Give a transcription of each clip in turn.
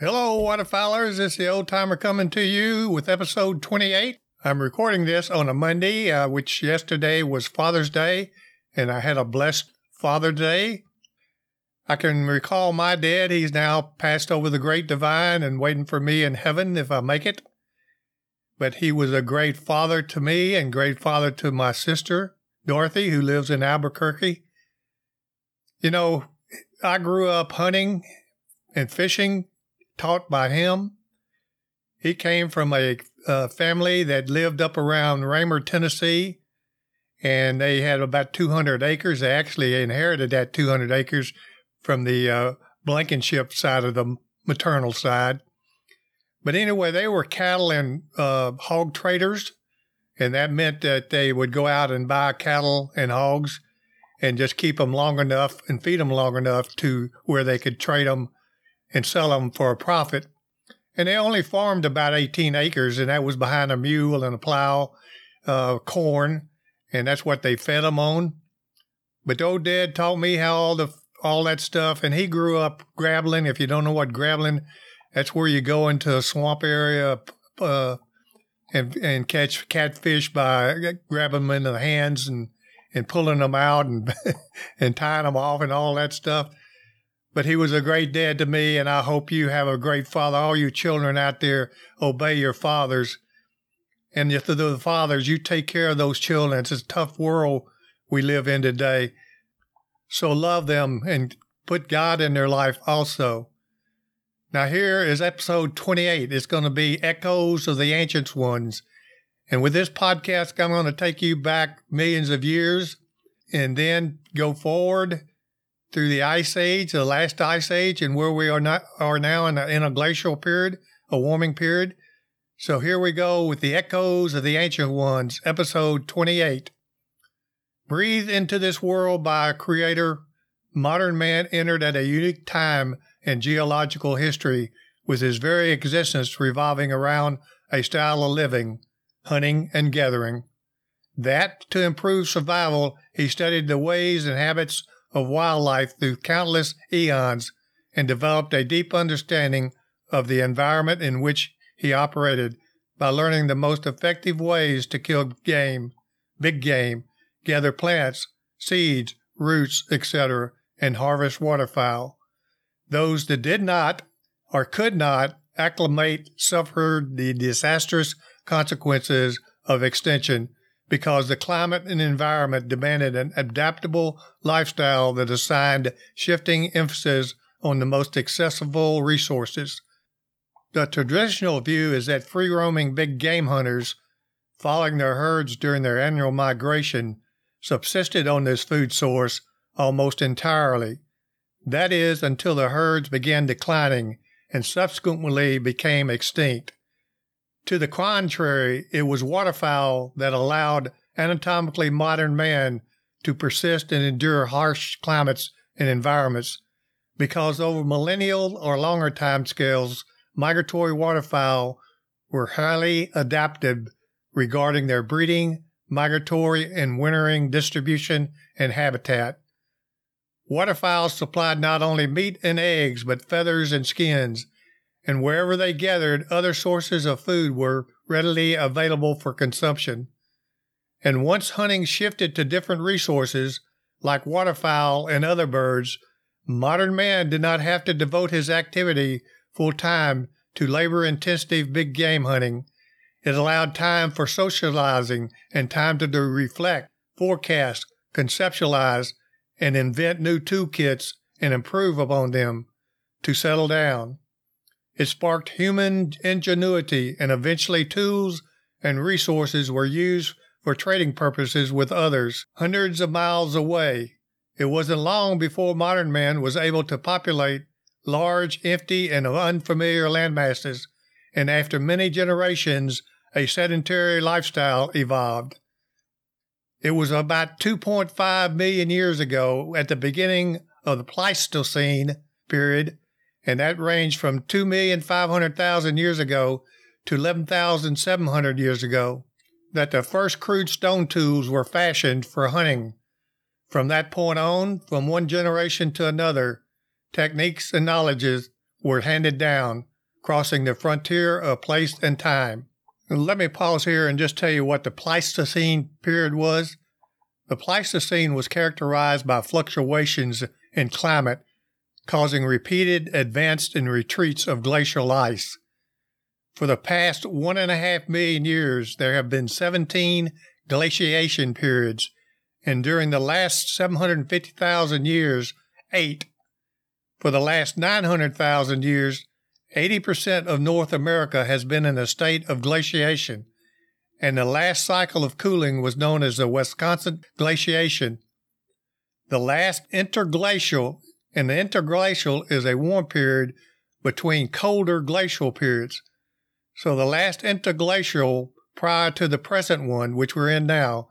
Hello, waterfowlers. Is the old timer coming to you with episode 28. I'm recording this on a Monday, uh, which yesterday was Father's Day, and I had a blessed Father's Day. I can recall my dad. He's now passed over the great divine and waiting for me in heaven if I make it. But he was a great father to me and great father to my sister, Dorothy, who lives in Albuquerque. You know, I grew up hunting and fishing taught by him. He came from a, a family that lived up around Raymer, Tennessee, and they had about 200 acres. They actually inherited that 200 acres from the uh, Blankenship side of the maternal side. But anyway, they were cattle and uh, hog traders, and that meant that they would go out and buy cattle and hogs and just keep them long enough and feed them long enough to where they could trade them and sell them for a profit. And they only farmed about 18 acres, and that was behind a mule and a plow, uh, corn, and that's what they fed them on. But old dad taught me how all the all that stuff, and he grew up grabbling. If you don't know what grabbling, that's where you go into a swamp area uh, and and catch catfish by grabbing them in the hands and and pulling them out and and tying them off and all that stuff. But he was a great dad to me, and I hope you have a great father. All you children out there, obey your fathers. And if the fathers, you take care of those children. It's a tough world we live in today. So love them and put God in their life also. Now, here is episode 28. It's going to be Echoes of the Ancient Ones. And with this podcast, I'm going to take you back millions of years and then go forward through the ice age, the last ice age, and where we are not are now in a, in a glacial period, a warming period. So here we go with the echoes of the ancient ones, episode 28. Breathed into this world by a creator, modern man entered at a unique time in geological history with his very existence revolving around a style of living, hunting and gathering. That, to improve survival, he studied the ways and habits of wildlife through countless eons and developed a deep understanding of the environment in which he operated by learning the most effective ways to kill game, big game, gather plants, seeds, roots, etc., and harvest waterfowl. Those that did not or could not acclimate suffered the disastrous consequences of extinction because the climate and environment demanded an adaptable lifestyle that assigned shifting emphasis on the most accessible resources. The traditional view is that free roaming big game hunters, following their herds during their annual migration, subsisted on this food source almost entirely. That is, until the herds began declining and subsequently became extinct. To the contrary, it was waterfowl that allowed anatomically modern man to persist and endure harsh climates and environments because over millennial or longer time scales, migratory waterfowl were highly adaptive regarding their breeding, migratory, and wintering distribution and habitat. Waterfowl supplied not only meat and eggs, but feathers and skins, and wherever they gathered, other sources of food were readily available for consumption. And once hunting shifted to different resources, like waterfowl and other birds, modern man did not have to devote his activity full time to labor intensive big game hunting. It allowed time for socializing and time to reflect, forecast, conceptualize, and invent new toolkits and improve upon them, to settle down. It sparked human ingenuity, and eventually tools and resources were used for trading purposes with others hundreds of miles away. It wasn't long before modern man was able to populate large, empty, and unfamiliar landmasses, and after many generations, a sedentary lifestyle evolved. It was about 2.5 million years ago, at the beginning of the Pleistocene period, and that ranged from 2,500,000 years ago to 11,700 years ago, that the first crude stone tools were fashioned for hunting. From that point on, from one generation to another, techniques and knowledges were handed down, crossing the frontier of place and time. Let me pause here and just tell you what the Pleistocene period was. The Pleistocene was characterized by fluctuations in climate, causing repeated advanced and retreats of glacial ice. For the past one and a half million years, there have been 17 glaciation periods, and during the last 750,000 years, eight. For the last 900,000 years, 80% of North America has been in a state of glaciation, and the last cycle of cooling was known as the Wisconsin glaciation. The last interglacial, and the interglacial is a warm period between colder glacial periods. So the last interglacial prior to the present one, which we're in now,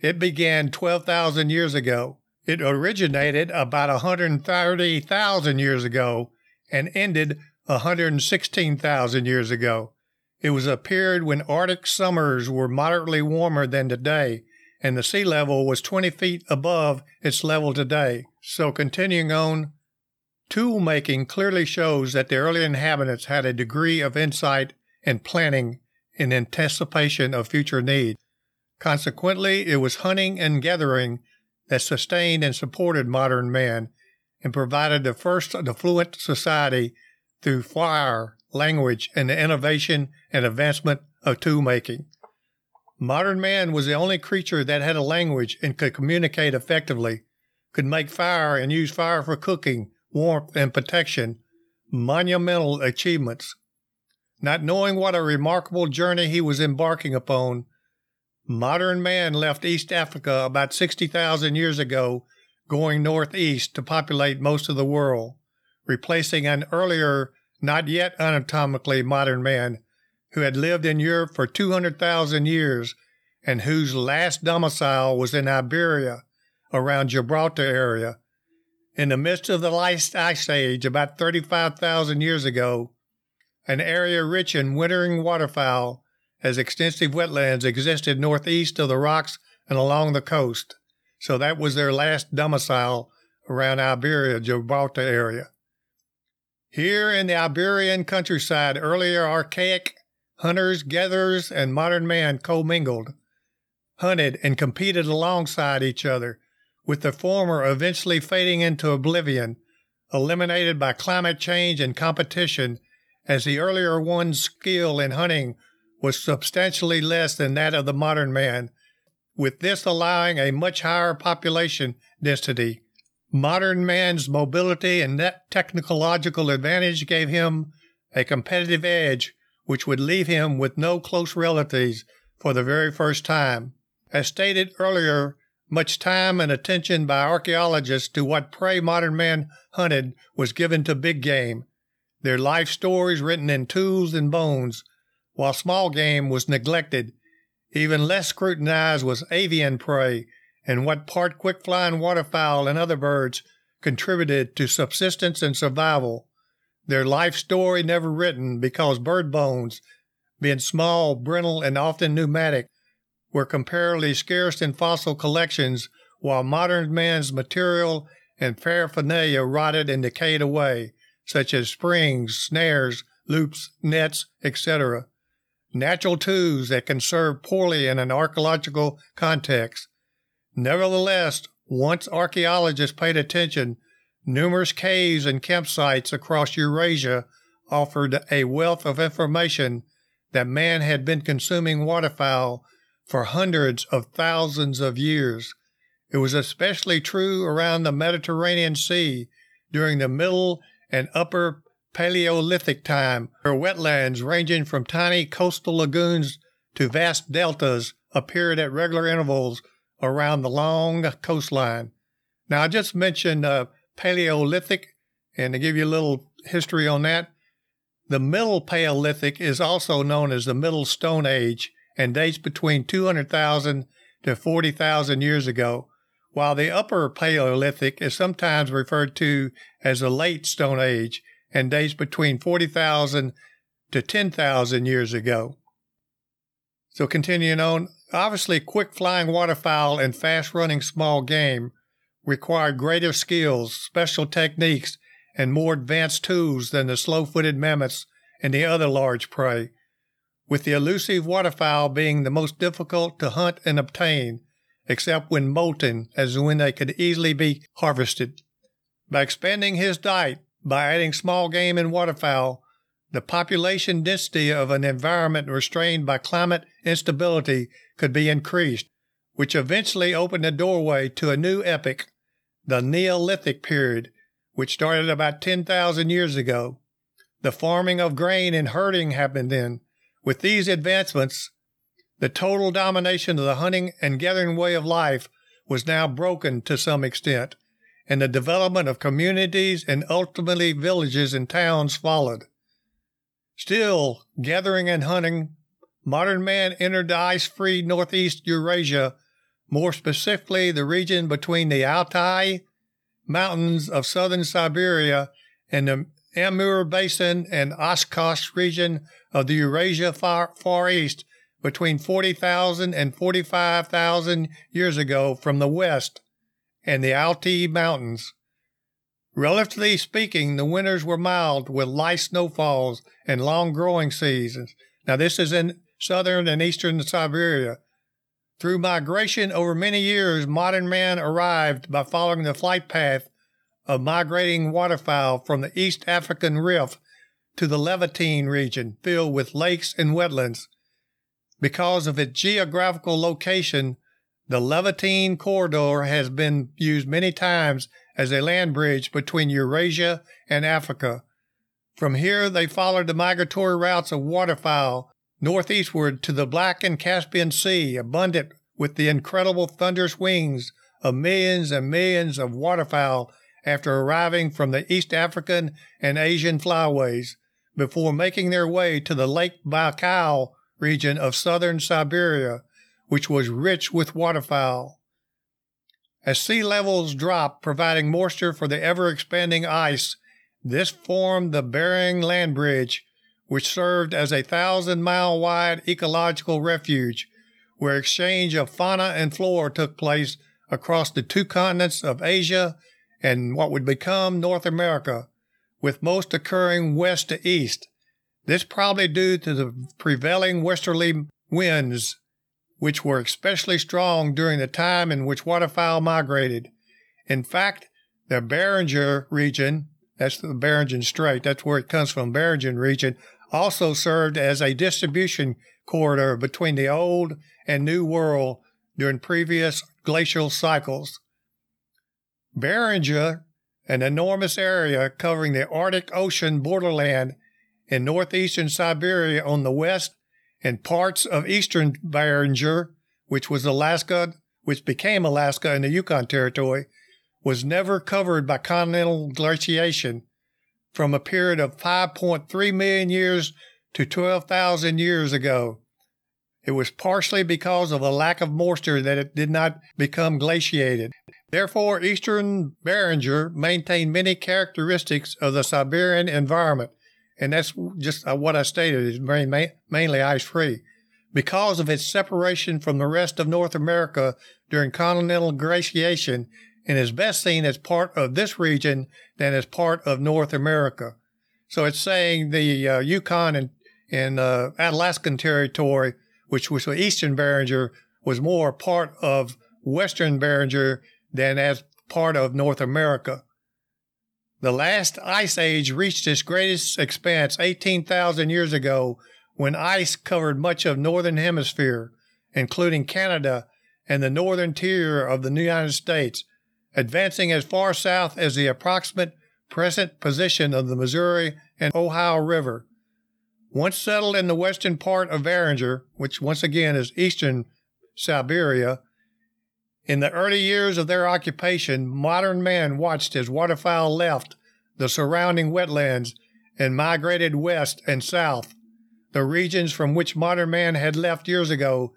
it began 12,000 years ago. It originated about 130,000 years ago and ended 116,000 years ago. It was a period when Arctic summers were moderately warmer than today, and the sea level was 20 feet above its level today. So, continuing on, tool making clearly shows that the early inhabitants had a degree of insight and planning in anticipation of future need. Consequently, it was hunting and gathering that sustained and supported modern man and provided the first affluent society through fire, language, and the innovation and advancement of tool making. Modern man was the only creature that had a language and could communicate effectively, could make fire and use fire for cooking, warmth, and protection. Monumental achievements. Not knowing what a remarkable journey he was embarking upon, modern man left East Africa about 60,000 years ago, going northeast to populate most of the world replacing an earlier, not yet anatomically modern man who had lived in Europe for 200,000 years and whose last domicile was in Iberia around Gibraltar area. In the midst of the last ice age, about 35,000 years ago, an area rich in wintering waterfowl, as extensive wetlands existed northeast of the rocks and along the coast. So that was their last domicile around Iberia, Gibraltar area. Here in the Iberian countryside, earlier archaic hunters, gatherers, and modern man commingled, hunted, and competed alongside each other, with the former eventually fading into oblivion, eliminated by climate change and competition, as the earlier one's skill in hunting was substantially less than that of the modern man, with this allowing a much higher population density. Modern man's mobility and technological advantage gave him a competitive edge which would leave him with no close relatives for the very first time. As stated earlier, much time and attention by archaeologists to what prey modern man hunted was given to big game, their life stories written in tools and bones, while small game was neglected. Even less scrutinized was avian prey and what part quick flying waterfowl and other birds contributed to subsistence and survival. Their life story never written because bird bones, being small, brittle, and often pneumatic, were comparatively scarce in fossil collections, while modern man's material and paraphernalia rotted and decayed away, such as springs, snares, loops, nets, etc. Natural tools that can serve poorly in an archaeological context, Nevertheless, once archaeologists paid attention, numerous caves and campsites across Eurasia offered a wealth of information that man had been consuming waterfowl for hundreds of thousands of years. It was especially true around the Mediterranean Sea during the Middle and Upper Paleolithic time, where wetlands ranging from tiny coastal lagoons to vast deltas appeared at regular intervals around the long coastline. Now, I just mentioned uh, Paleolithic, and to give you a little history on that, the Middle Paleolithic is also known as the Middle Stone Age and dates between 200,000 to 40,000 years ago, while the Upper Paleolithic is sometimes referred to as the Late Stone Age and dates between 40,000 to 10,000 years ago. So, continuing on, Obviously, quick flying waterfowl and fast running small game required greater skills, special techniques, and more advanced tools than the slow footed mammoths and the other large prey, with the elusive waterfowl being the most difficult to hunt and obtain, except when molting, as when they could easily be harvested. By expanding his diet by adding small game and waterfowl, the population density of an environment restrained by climate instability could be increased, which eventually opened the doorway to a new epoch, the Neolithic period, which started about 10,000 years ago. The farming of grain and herding happened then. With these advancements, the total domination of the hunting and gathering way of life was now broken to some extent, and the development of communities and ultimately villages and towns followed. Still, gathering and hunting, modern man entered the ice free northeast Eurasia, more specifically the region between the Altai mountains of southern Siberia and the Amur Basin and Okhotsk region of the Eurasia far, far east between 40,000 and 45,000 years ago from the west and the Altai Mountains. Relatively speaking, the winters were mild with light snowfalls and long growing seasons. Now, this is in southern and eastern Siberia. Through migration over many years, modern man arrived by following the flight path of migrating waterfowl from the East African Rift to the Levantine region, filled with lakes and wetlands. Because of its geographical location, the Levantine corridor has been used many times as a land bridge between Eurasia and Africa. From here, they followed the migratory routes of waterfowl northeastward to the Black and Caspian Sea, abundant with the incredible thunderous wings of millions and millions of waterfowl after arriving from the East African and Asian flyways before making their way to the Lake Baikal region of southern Siberia which was rich with waterfowl. As sea levels dropped, providing moisture for the ever expanding ice, this formed the Bering Land Bridge, which served as a thousand mile wide ecological refuge where exchange of fauna and flora took place across the two continents of Asia and what would become North America, with most occurring west to east. This probably due to the prevailing westerly winds which were especially strong during the time in which waterfowl migrated. In fact, the Beringer region, that's the Beringen Strait, that's where it comes from, Beringen region, also served as a distribution corridor between the Old and New World during previous glacial cycles. Beringia, an enormous area covering the Arctic Ocean borderland in northeastern Siberia on the west and parts of eastern Beringer, which was Alaska, which became Alaska and the Yukon Territory, was never covered by continental glaciation from a period of 5.3 million years to 12,000 years ago. It was partially because of a lack of moisture that it did not become glaciated. Therefore, eastern Beringer maintained many characteristics of the Siberian environment, and that's just uh, what I stated is mainly ice free. Because of its separation from the rest of North America during continental glaciation, and is best seen as part of this region than as part of North America. So it's saying the uh, Yukon and, and uh, Alaskan territory, which was eastern Beringer, was more part of western Beringer than as part of North America. The last ice age reached its greatest expanse 18,000 years ago when ice covered much of northern hemisphere, including Canada and the northern tier of the United States, advancing as far south as the approximate present position of the Missouri and Ohio River. Once settled in the western part of Beringer, which once again is eastern Siberia, in the early years of their occupation, modern man watched as waterfowl left the surrounding wetlands and migrated west and south, the regions from which modern man had left years ago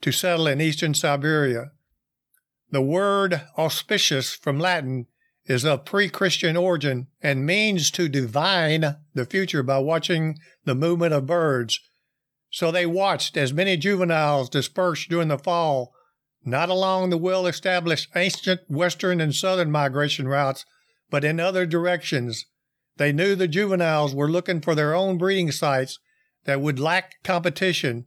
to settle in eastern Siberia. The word auspicious from Latin is of pre Christian origin and means to divine the future by watching the movement of birds. So they watched as many juveniles dispersed during the fall not along the well established ancient western and southern migration routes, but in other directions, They knew the juveniles were looking for their own breeding sites that would lack competition.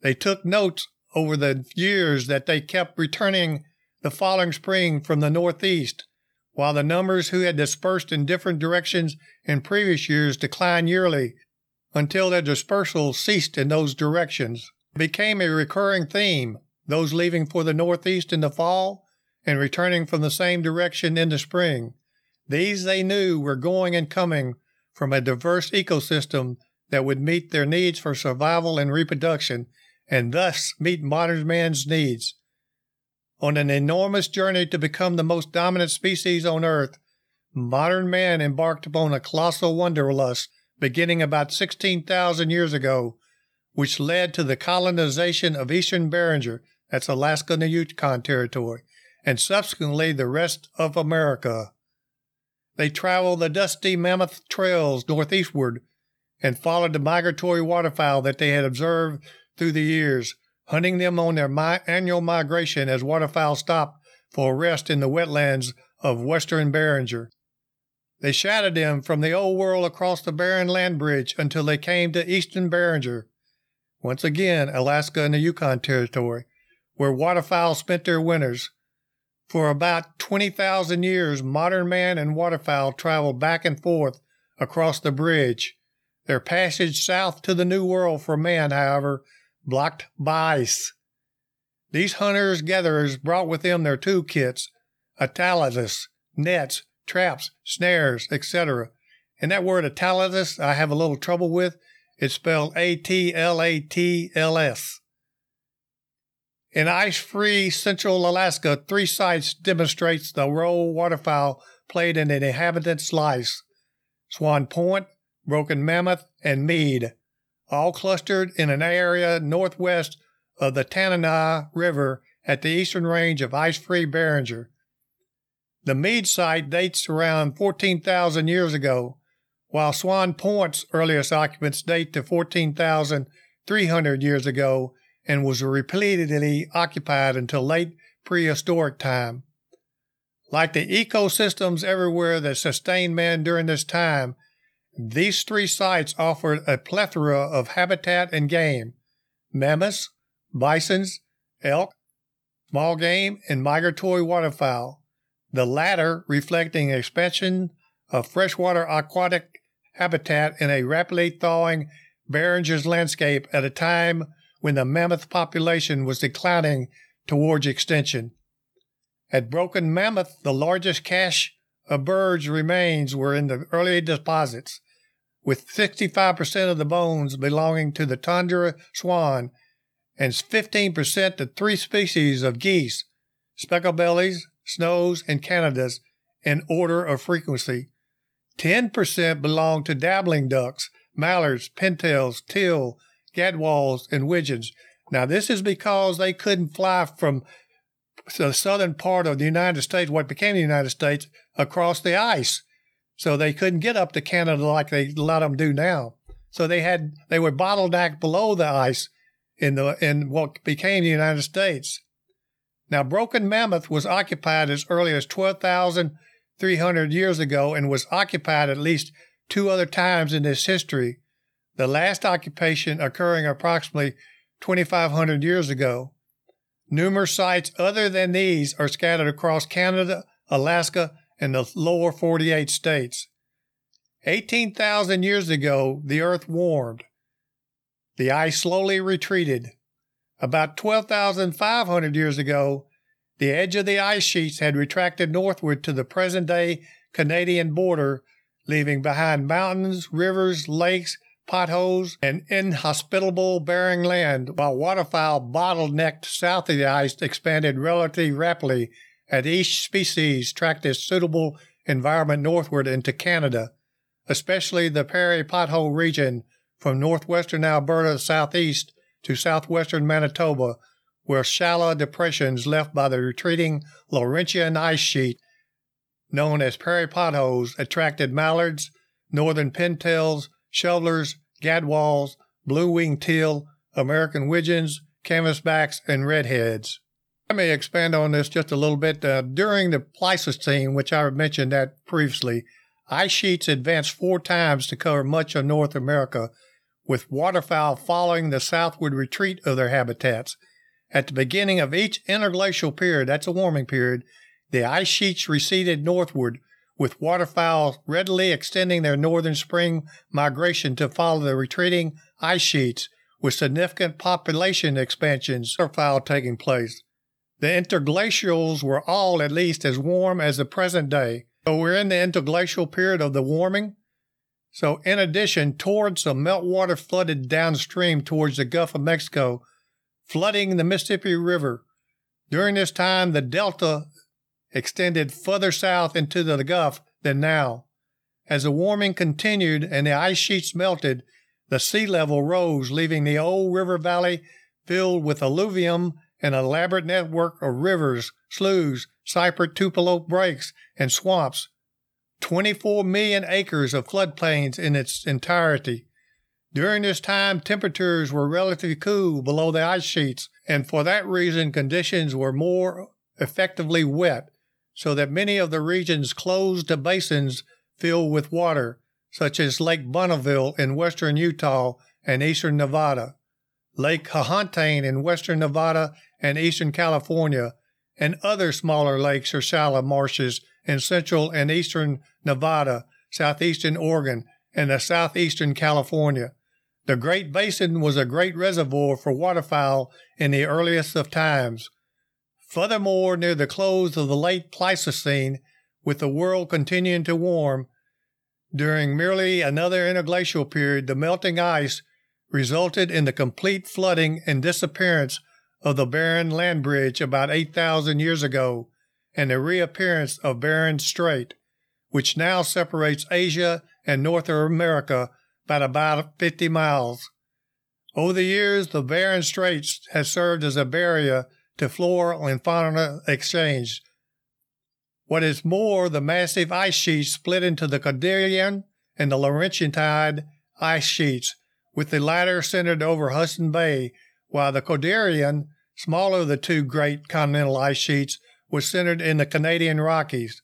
They took notes over the years that they kept returning the following spring from the northeast, while the numbers who had dispersed in different directions in previous years declined yearly until their dispersal ceased in those directions. It became a recurring theme, those leaving for the northeast in the fall and returning from the same direction in the spring. These they knew were going and coming from a diverse ecosystem that would meet their needs for survival and reproduction, and thus meet modern man's needs. On an enormous journey to become the most dominant species on Earth, modern man embarked upon a colossal wanderlust beginning about 16,000 years ago, which led to the colonization of eastern Beringer, that's Alaska and the Yukon Territory, and subsequently the rest of America. They traveled the dusty mammoth trails northeastward and followed the migratory waterfowl that they had observed through the years, hunting them on their mi- annual migration as waterfowl stop for rest in the wetlands of western Beringer. They shadowed them from the old world across the barren land bridge until they came to eastern Beringer, once again Alaska and the Yukon Territory, where waterfowl spent their winters. For about 20,000 years, modern man and waterfowl traveled back and forth across the bridge. Their passage south to the New World for man, however, blocked by ice. These hunters gatherers brought with them their tool kits, atalases, nets, traps, snares, etc. And that word atalatus I have a little trouble with. It's spelled A T L A T L S. In ice-free central Alaska, three sites demonstrates the role waterfowl played in an inhabitant's lives. Swan Point, Broken Mammoth, and Mead, all clustered in an area northwest of the Tanana River at the eastern range of ice-free Beringer. The Mead site dates around 14,000 years ago, while Swan Point's earliest occupants date to 14,300 years ago and was repeatedly occupied until late prehistoric time. Like the ecosystems everywhere that sustained man during this time, these three sites offered a plethora of habitat and game mammoths, bisons, elk, small game, and migratory waterfowl the latter reflecting expansion of freshwater aquatic habitat in a rapidly thawing Beringer's landscape at a time when the mammoth population was declining towards extinction. At Broken Mammoth, the largest cache of birds' remains were in the early deposits, with 65% of the bones belonging to the tundra swan and 15% to three species of geese, speckled bellies, snows, and Canadas in order of frequency. 10% belong to dabbling ducks, mallards, pintails, teal, gadwalls, and widgeons. Now, this is because they couldn't fly from the southern part of the United States, what became the United States, across the ice. So they couldn't get up to Canada like they let them do now. So they had they were bottlenecked below the ice in the in what became the United States. Now, Broken Mammoth was occupied as early as 12,300 years ago and was occupied at least two other times in its history, the last occupation occurring approximately 2,500 years ago. Numerous sites other than these are scattered across Canada, Alaska, and the lower 48 states. 18,000 years ago, the Earth warmed. The ice slowly retreated. About 12,500 years ago, the edge of the ice sheets had retracted northward to the present day Canadian border, leaving behind mountains, rivers, lakes, potholes, and inhospitable barren land, while waterfowl bottlenecked south of the ice expanded relatively rapidly as each species tracked its suitable environment northward into Canada, especially the prairie pothole region from northwestern Alberta southeast to southwestern Manitoba, where shallow depressions left by the retreating Laurentian ice sheet, known as prairie potholes, attracted mallards, northern pintails, shovelers, gadwalls, blue-winged teal, American widgeons, canvasbacks, and redheads. I may expand on this just a little bit. Uh, during the Pleistocene, which I mentioned that previously, ice sheets advanced four times to cover much of North America, with waterfowl following the southward retreat of their habitats. At the beginning of each interglacial period, that's a warming period, the ice sheets receded northward, with waterfowl readily extending their northern spring migration to follow the retreating ice sheets, with significant population expansions waterfowl taking place. The interglacials were all at least as warm as the present day. So we're in the interglacial period of the warming. So in addition, torrents of meltwater flooded downstream towards the Gulf of Mexico, flooding the Mississippi River. During this time, the delta extended further south into the Gulf than now. As the warming continued and the ice sheets melted, the sea level rose, leaving the old river valley filled with alluvium and an elaborate network of rivers, sloughs, cypress tupelo brakes, and swamps. 24 million acres of floodplains in its entirety. During this time, temperatures were relatively cool below the ice sheets, and for that reason, conditions were more effectively wet, so that many of the region's closed basins filled with water, such as Lake Bonneville in western Utah and eastern Nevada, Lake Huatanay in western Nevada and eastern California, and other smaller lakes or shallow marshes in central and eastern Nevada, southeastern Oregon, and the southeastern California. The Great Basin was a great reservoir for waterfowl in the earliest of times. Furthermore, near the close of the late Pleistocene, with the world continuing to warm, during merely another interglacial period, the melting ice resulted in the complete flooding and disappearance of the Bering land bridge about 8,000 years ago and the reappearance of Bering Strait, which now separates Asia and North America by about 50 miles. Over the years, the Bering Straits has served as a barrier to flora and fauna exchange. What is more, the massive ice sheets split into the Cordilleran and the Laurentide ice sheets, with the latter centered over Hudson Bay, while the Cordilleran, smaller of the two great continental ice sheets, was centered in the Canadian Rockies.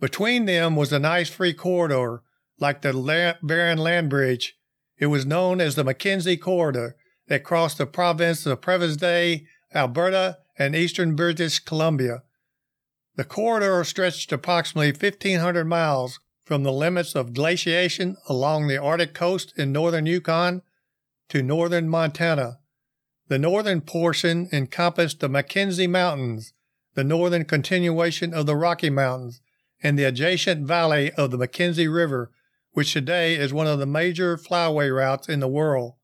Between them was an ice free corridor, like the barren Land Bridge. It was known as the Mackenzie Corridor that crossed the province of Prevost Day, Alberta, and eastern British Columbia. The corridor stretched approximately 1,500 miles from the limits of glaciation along the Arctic coast in northern Yukon to northern Montana. The northern portion encompassed the Mackenzie Mountains, the northern continuation of the Rocky Mountains, and the adjacent valley of the Mackenzie River, which today is one of the major flyway routes in the world.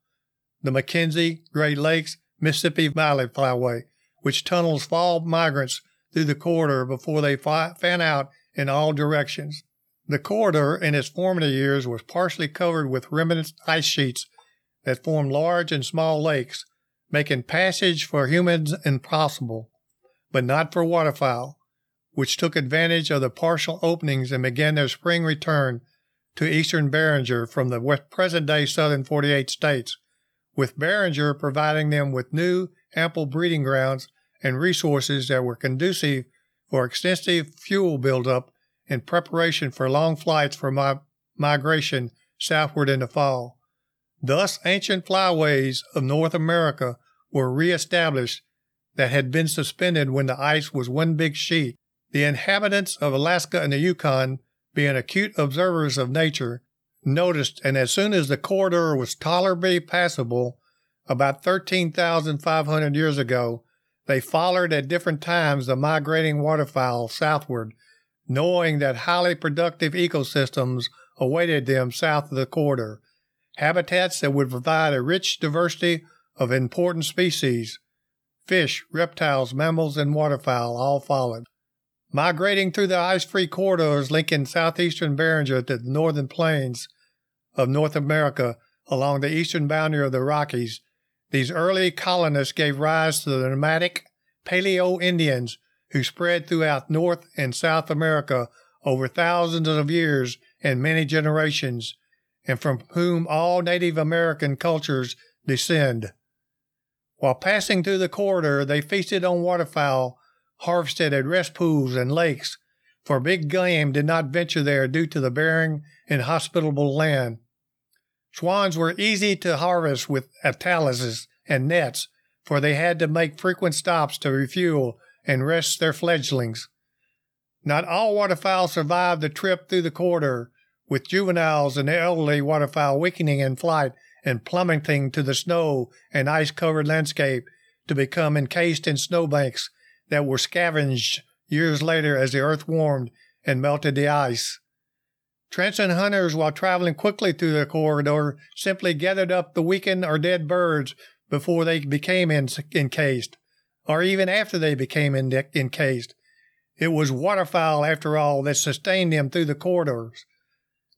The Mackenzie, Great Lakes, Mississippi Valley Flyway, which tunnels fall migrants through the corridor before they fan out in all directions. The corridor in its formative years was partially covered with remnant ice sheets that formed large and small lakes, making passage for humans impossible, but not for waterfowl, which took advantage of the partial openings and began their spring return to eastern Beringer from the present day southern 48 states, with Beringer providing them with new, ample breeding grounds and resources that were conducive for extensive fuel buildup in preparation for long flights for mi- migration southward in the fall. Thus, ancient flyways of North America were reestablished that had been suspended when the ice was one big sheet. The inhabitants of Alaska and the Yukon, being acute observers of nature, noticed, and as soon as the corridor was tolerably passable, about 13,500 years ago, they followed at different times the migrating waterfowl southward, knowing that highly productive ecosystems awaited them south of the corridor, habitats that would provide a rich diversity of important species. Fish, reptiles, mammals, and waterfowl all followed. Migrating through the ice free corridors linking southeastern Beringer to the northern plains of North America along the eastern boundary of the Rockies, these early colonists gave rise to the nomadic Paleo Indians who spread throughout North and South America over thousands of years and many generations, and from whom all Native American cultures descend. While passing through the corridor, they feasted on waterfowl harvested at rest pools and lakes, for big game did not venture there due to the barren and hospitable land. Swans were easy to harvest with atalases and nets, for they had to make frequent stops to refuel and rest their fledglings. Not all waterfowl survived the trip through the corridor, with juveniles and elderly waterfowl weakening in flight and plummeting to the snow and ice covered landscape to become encased in snowbanks that were scavenged years later as the earth warmed and melted the ice. Transient hunters, while traveling quickly through the corridor, simply gathered up the weakened or dead birds before they became encased, or even after they became encased. It was waterfowl, after all, that sustained them through the corridors.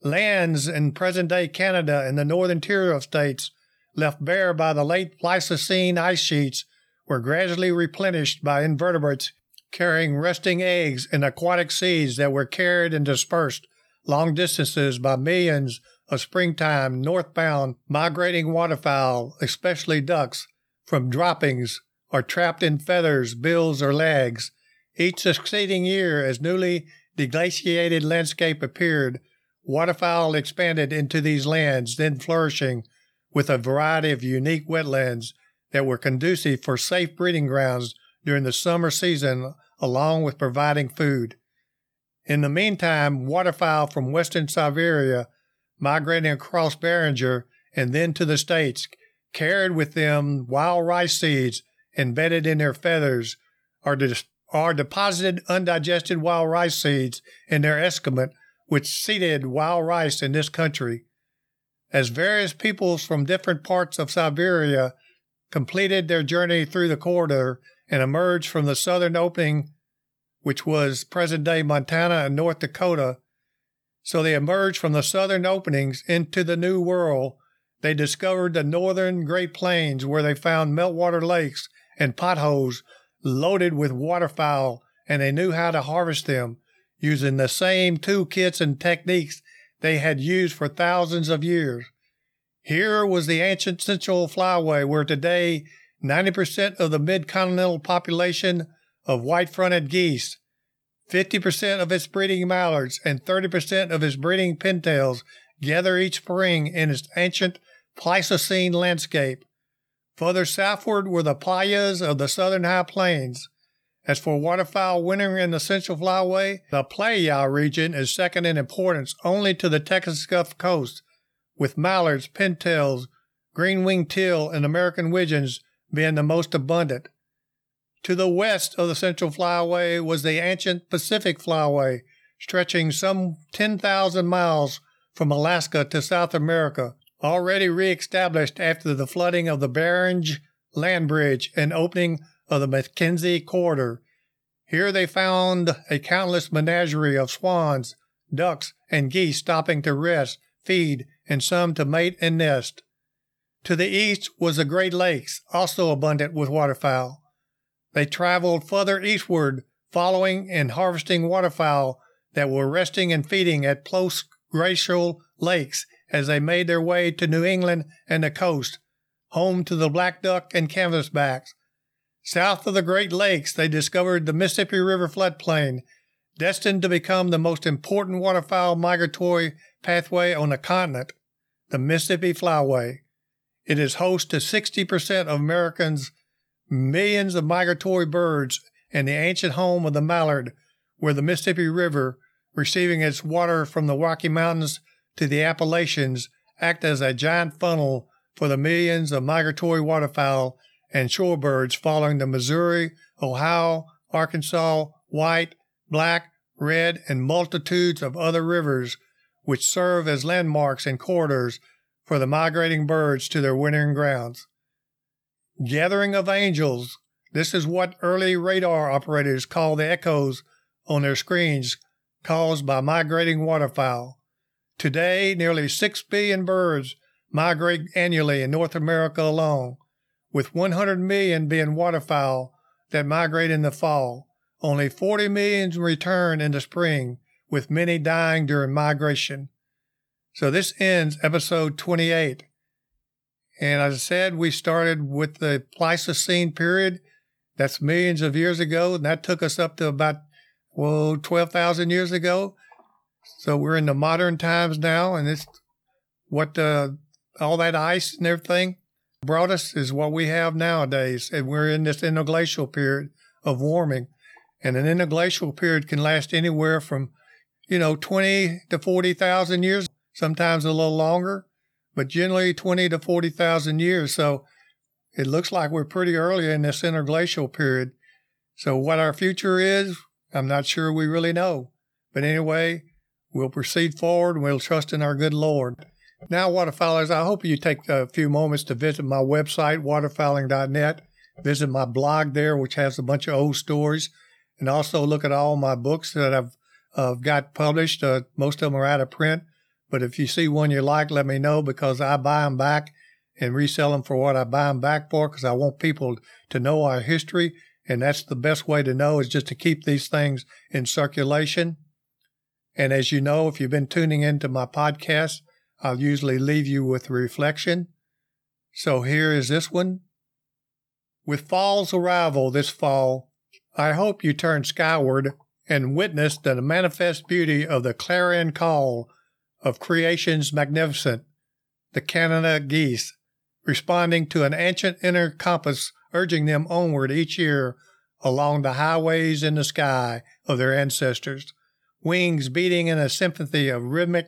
Lands in present day Canada and the northern interior of states, left bare by the late Pleistocene ice sheets, were gradually replenished by invertebrates carrying resting eggs and aquatic seeds that were carried and dispersed long distances by millions of springtime northbound migrating waterfowl, especially ducks, from droppings or trapped in feathers, bills, or legs. Each succeeding year, as newly deglaciated landscape appeared, waterfowl expanded into these lands, then flourishing with a variety of unique wetlands that were conducive for safe breeding grounds during the summer season, along with providing food. In the meantime, waterfowl from western Siberia, migrating across Beringer and then to the States, carried with them wild rice seeds embedded in their feathers, or, de- deposited undigested wild rice seeds in their excrement, which seeded wild rice in this country. As various peoples from different parts of Siberia completed their journey through the corridor and emerged from the southern opening, which was present day Montana and North Dakota. So they emerged from the southern openings into the New World. They discovered the northern Great Plains where they found meltwater lakes and potholes loaded with waterfowl, and they knew how to harvest them using the same toolkits and techniques they had used for thousands of years. Here was the ancient Central Flyway where today 90% of the mid-continental population of white-fronted geese, 50% of its breeding mallards, and 30% of its breeding pintails gather each spring in its ancient Pleistocene landscape. Further southward were the playas of the southern high plains. As for waterfowl wintering in the Central Flyway, the playa region is second in importance only to the Texas Gulf Coast, with mallards, pintails, green-winged teal, and American widgeons being the most abundant. To the west of the Central Flyway was the ancient Pacific Flyway, stretching some 10,000 miles from Alaska to South America, already re-established after the flooding of the Bering land bridge and opening of the Mackenzie Corridor. Here they found a countless menagerie of swans, ducks, and geese stopping to rest, feed, and some to mate and nest. To the east was the Great Lakes, also abundant with waterfowl. They traveled further eastward, following and harvesting waterfowl that were resting and feeding at post glacial lakes as they made their way to New England and the coast, home to the black duck and canvasbacks. South of the Great Lakes, they discovered the Mississippi River floodplain, destined to become the most important waterfowl migratory pathway on the continent, the Mississippi Flyway. It is host to 60% of Americans' millions of migratory birds and the ancient home of the mallard, where the Mississippi River, receiving its water from the Rocky Mountains to the Appalachians, act as a giant funnel for the millions of migratory waterfowl and shorebirds following the Missouri, Ohio, Arkansas, white, black, red, and multitudes of other rivers which serve as landmarks and corridors for the migrating birds to their wintering grounds. Gathering of angels. This is what early radar operators call the echoes on their screens caused by migrating waterfowl. Today, nearly 6 billion birds migrate annually in North America alone, with 100 million being waterfowl that migrate in the fall. Only 40 million return in the spring, with many dying during migration. So this ends episode 28. And as I said, we started with the Pleistocene period. That's millions of years ago. And that took us up to about well, 12,000 years ago. So we're in the modern times now, and it's what uh, all that ice and everything brought us is what we have nowadays. And we're in this interglacial period of warming. And an interglacial period can last anywhere from, you know, 20 to 40,000 years, sometimes a little longer, but generally 20 to 40,000 years. So it looks like we're pretty early in this interglacial period. So what our future is, I'm not sure we really know. But anyway, we'll proceed forward and we'll trust in our good Lord. Now, waterfowlers, I hope you take a few moments to visit my website, waterfowling.net. Visit my blog there, which has a bunch of old stories, and also look at all my books that I've uh, got published. Uh, most of them are out of print, but if you see one you like, let me know because I buy them back and resell them for what I buy them back for because I want people to know our history. And that's the best way to know is just to keep these things in circulation. And as you know, if you've been tuning into my podcast, I'll usually leave you with reflection. So here is this one. With fall's arrival this fall, I hope you turn skyward and witness the manifest beauty of the clarion call of creation's magnificent, the Canada geese, responding to an ancient inner compass urging them onward each year along the highways in the sky of their ancestors, wings beating in a symphony of rhythmic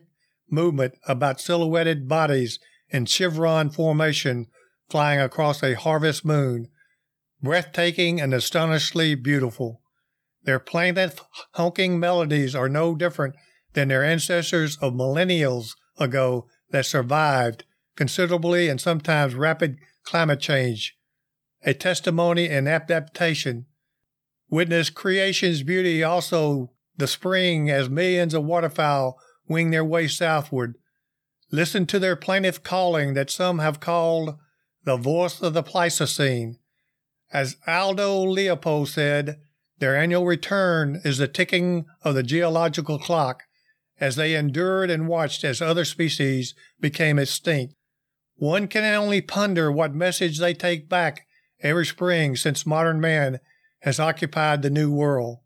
movement about silhouetted bodies in chevron formation flying across a harvest moon, breathtaking and astonishingly beautiful. Their plaintive, honking melodies are no different than their ancestors of millennials ago that survived considerably and sometimes rapid climate change, a testimony and adaptation. Witness creation's beauty also the spring as millions of waterfowl wing their way southward. Listen to their plaintive calling that some have called the voice of the Pleistocene. As Aldo Leopold said, their annual return is the ticking of the geological clock as they endured and watched as other species became extinct. One can only ponder what message they take back every spring since modern man has occupied the new world.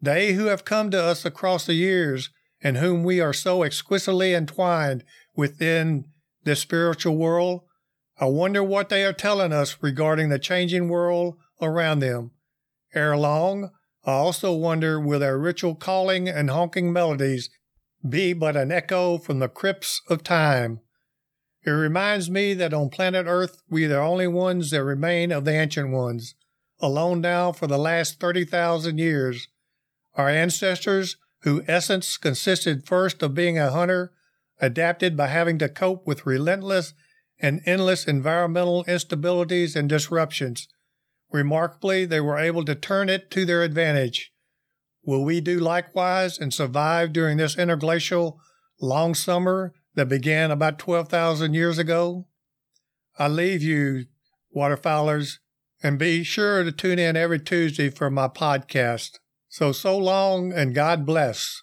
They who have come to us across the years and whom we are so exquisitely entwined within this spiritual world, I wonder what they are telling us regarding the changing world around them. Ere long, I also wonder will their ritual calling and honking melodies be but an echo from the crypts of time. It reminds me that on planet Earth we are the only ones that remain of the ancient ones, alone now for the last 30,000 years. Our ancestors whose essence consisted first of being a hunter, adapted by having to cope with relentless and endless environmental instabilities and disruptions. Remarkably, they were able to turn it to their advantage. Will we do likewise and survive during this interglacial long summer that began about 12,000 years ago? I leave you, waterfowlers, and be sure to tune in every Tuesday for my podcast. So, so long and God bless.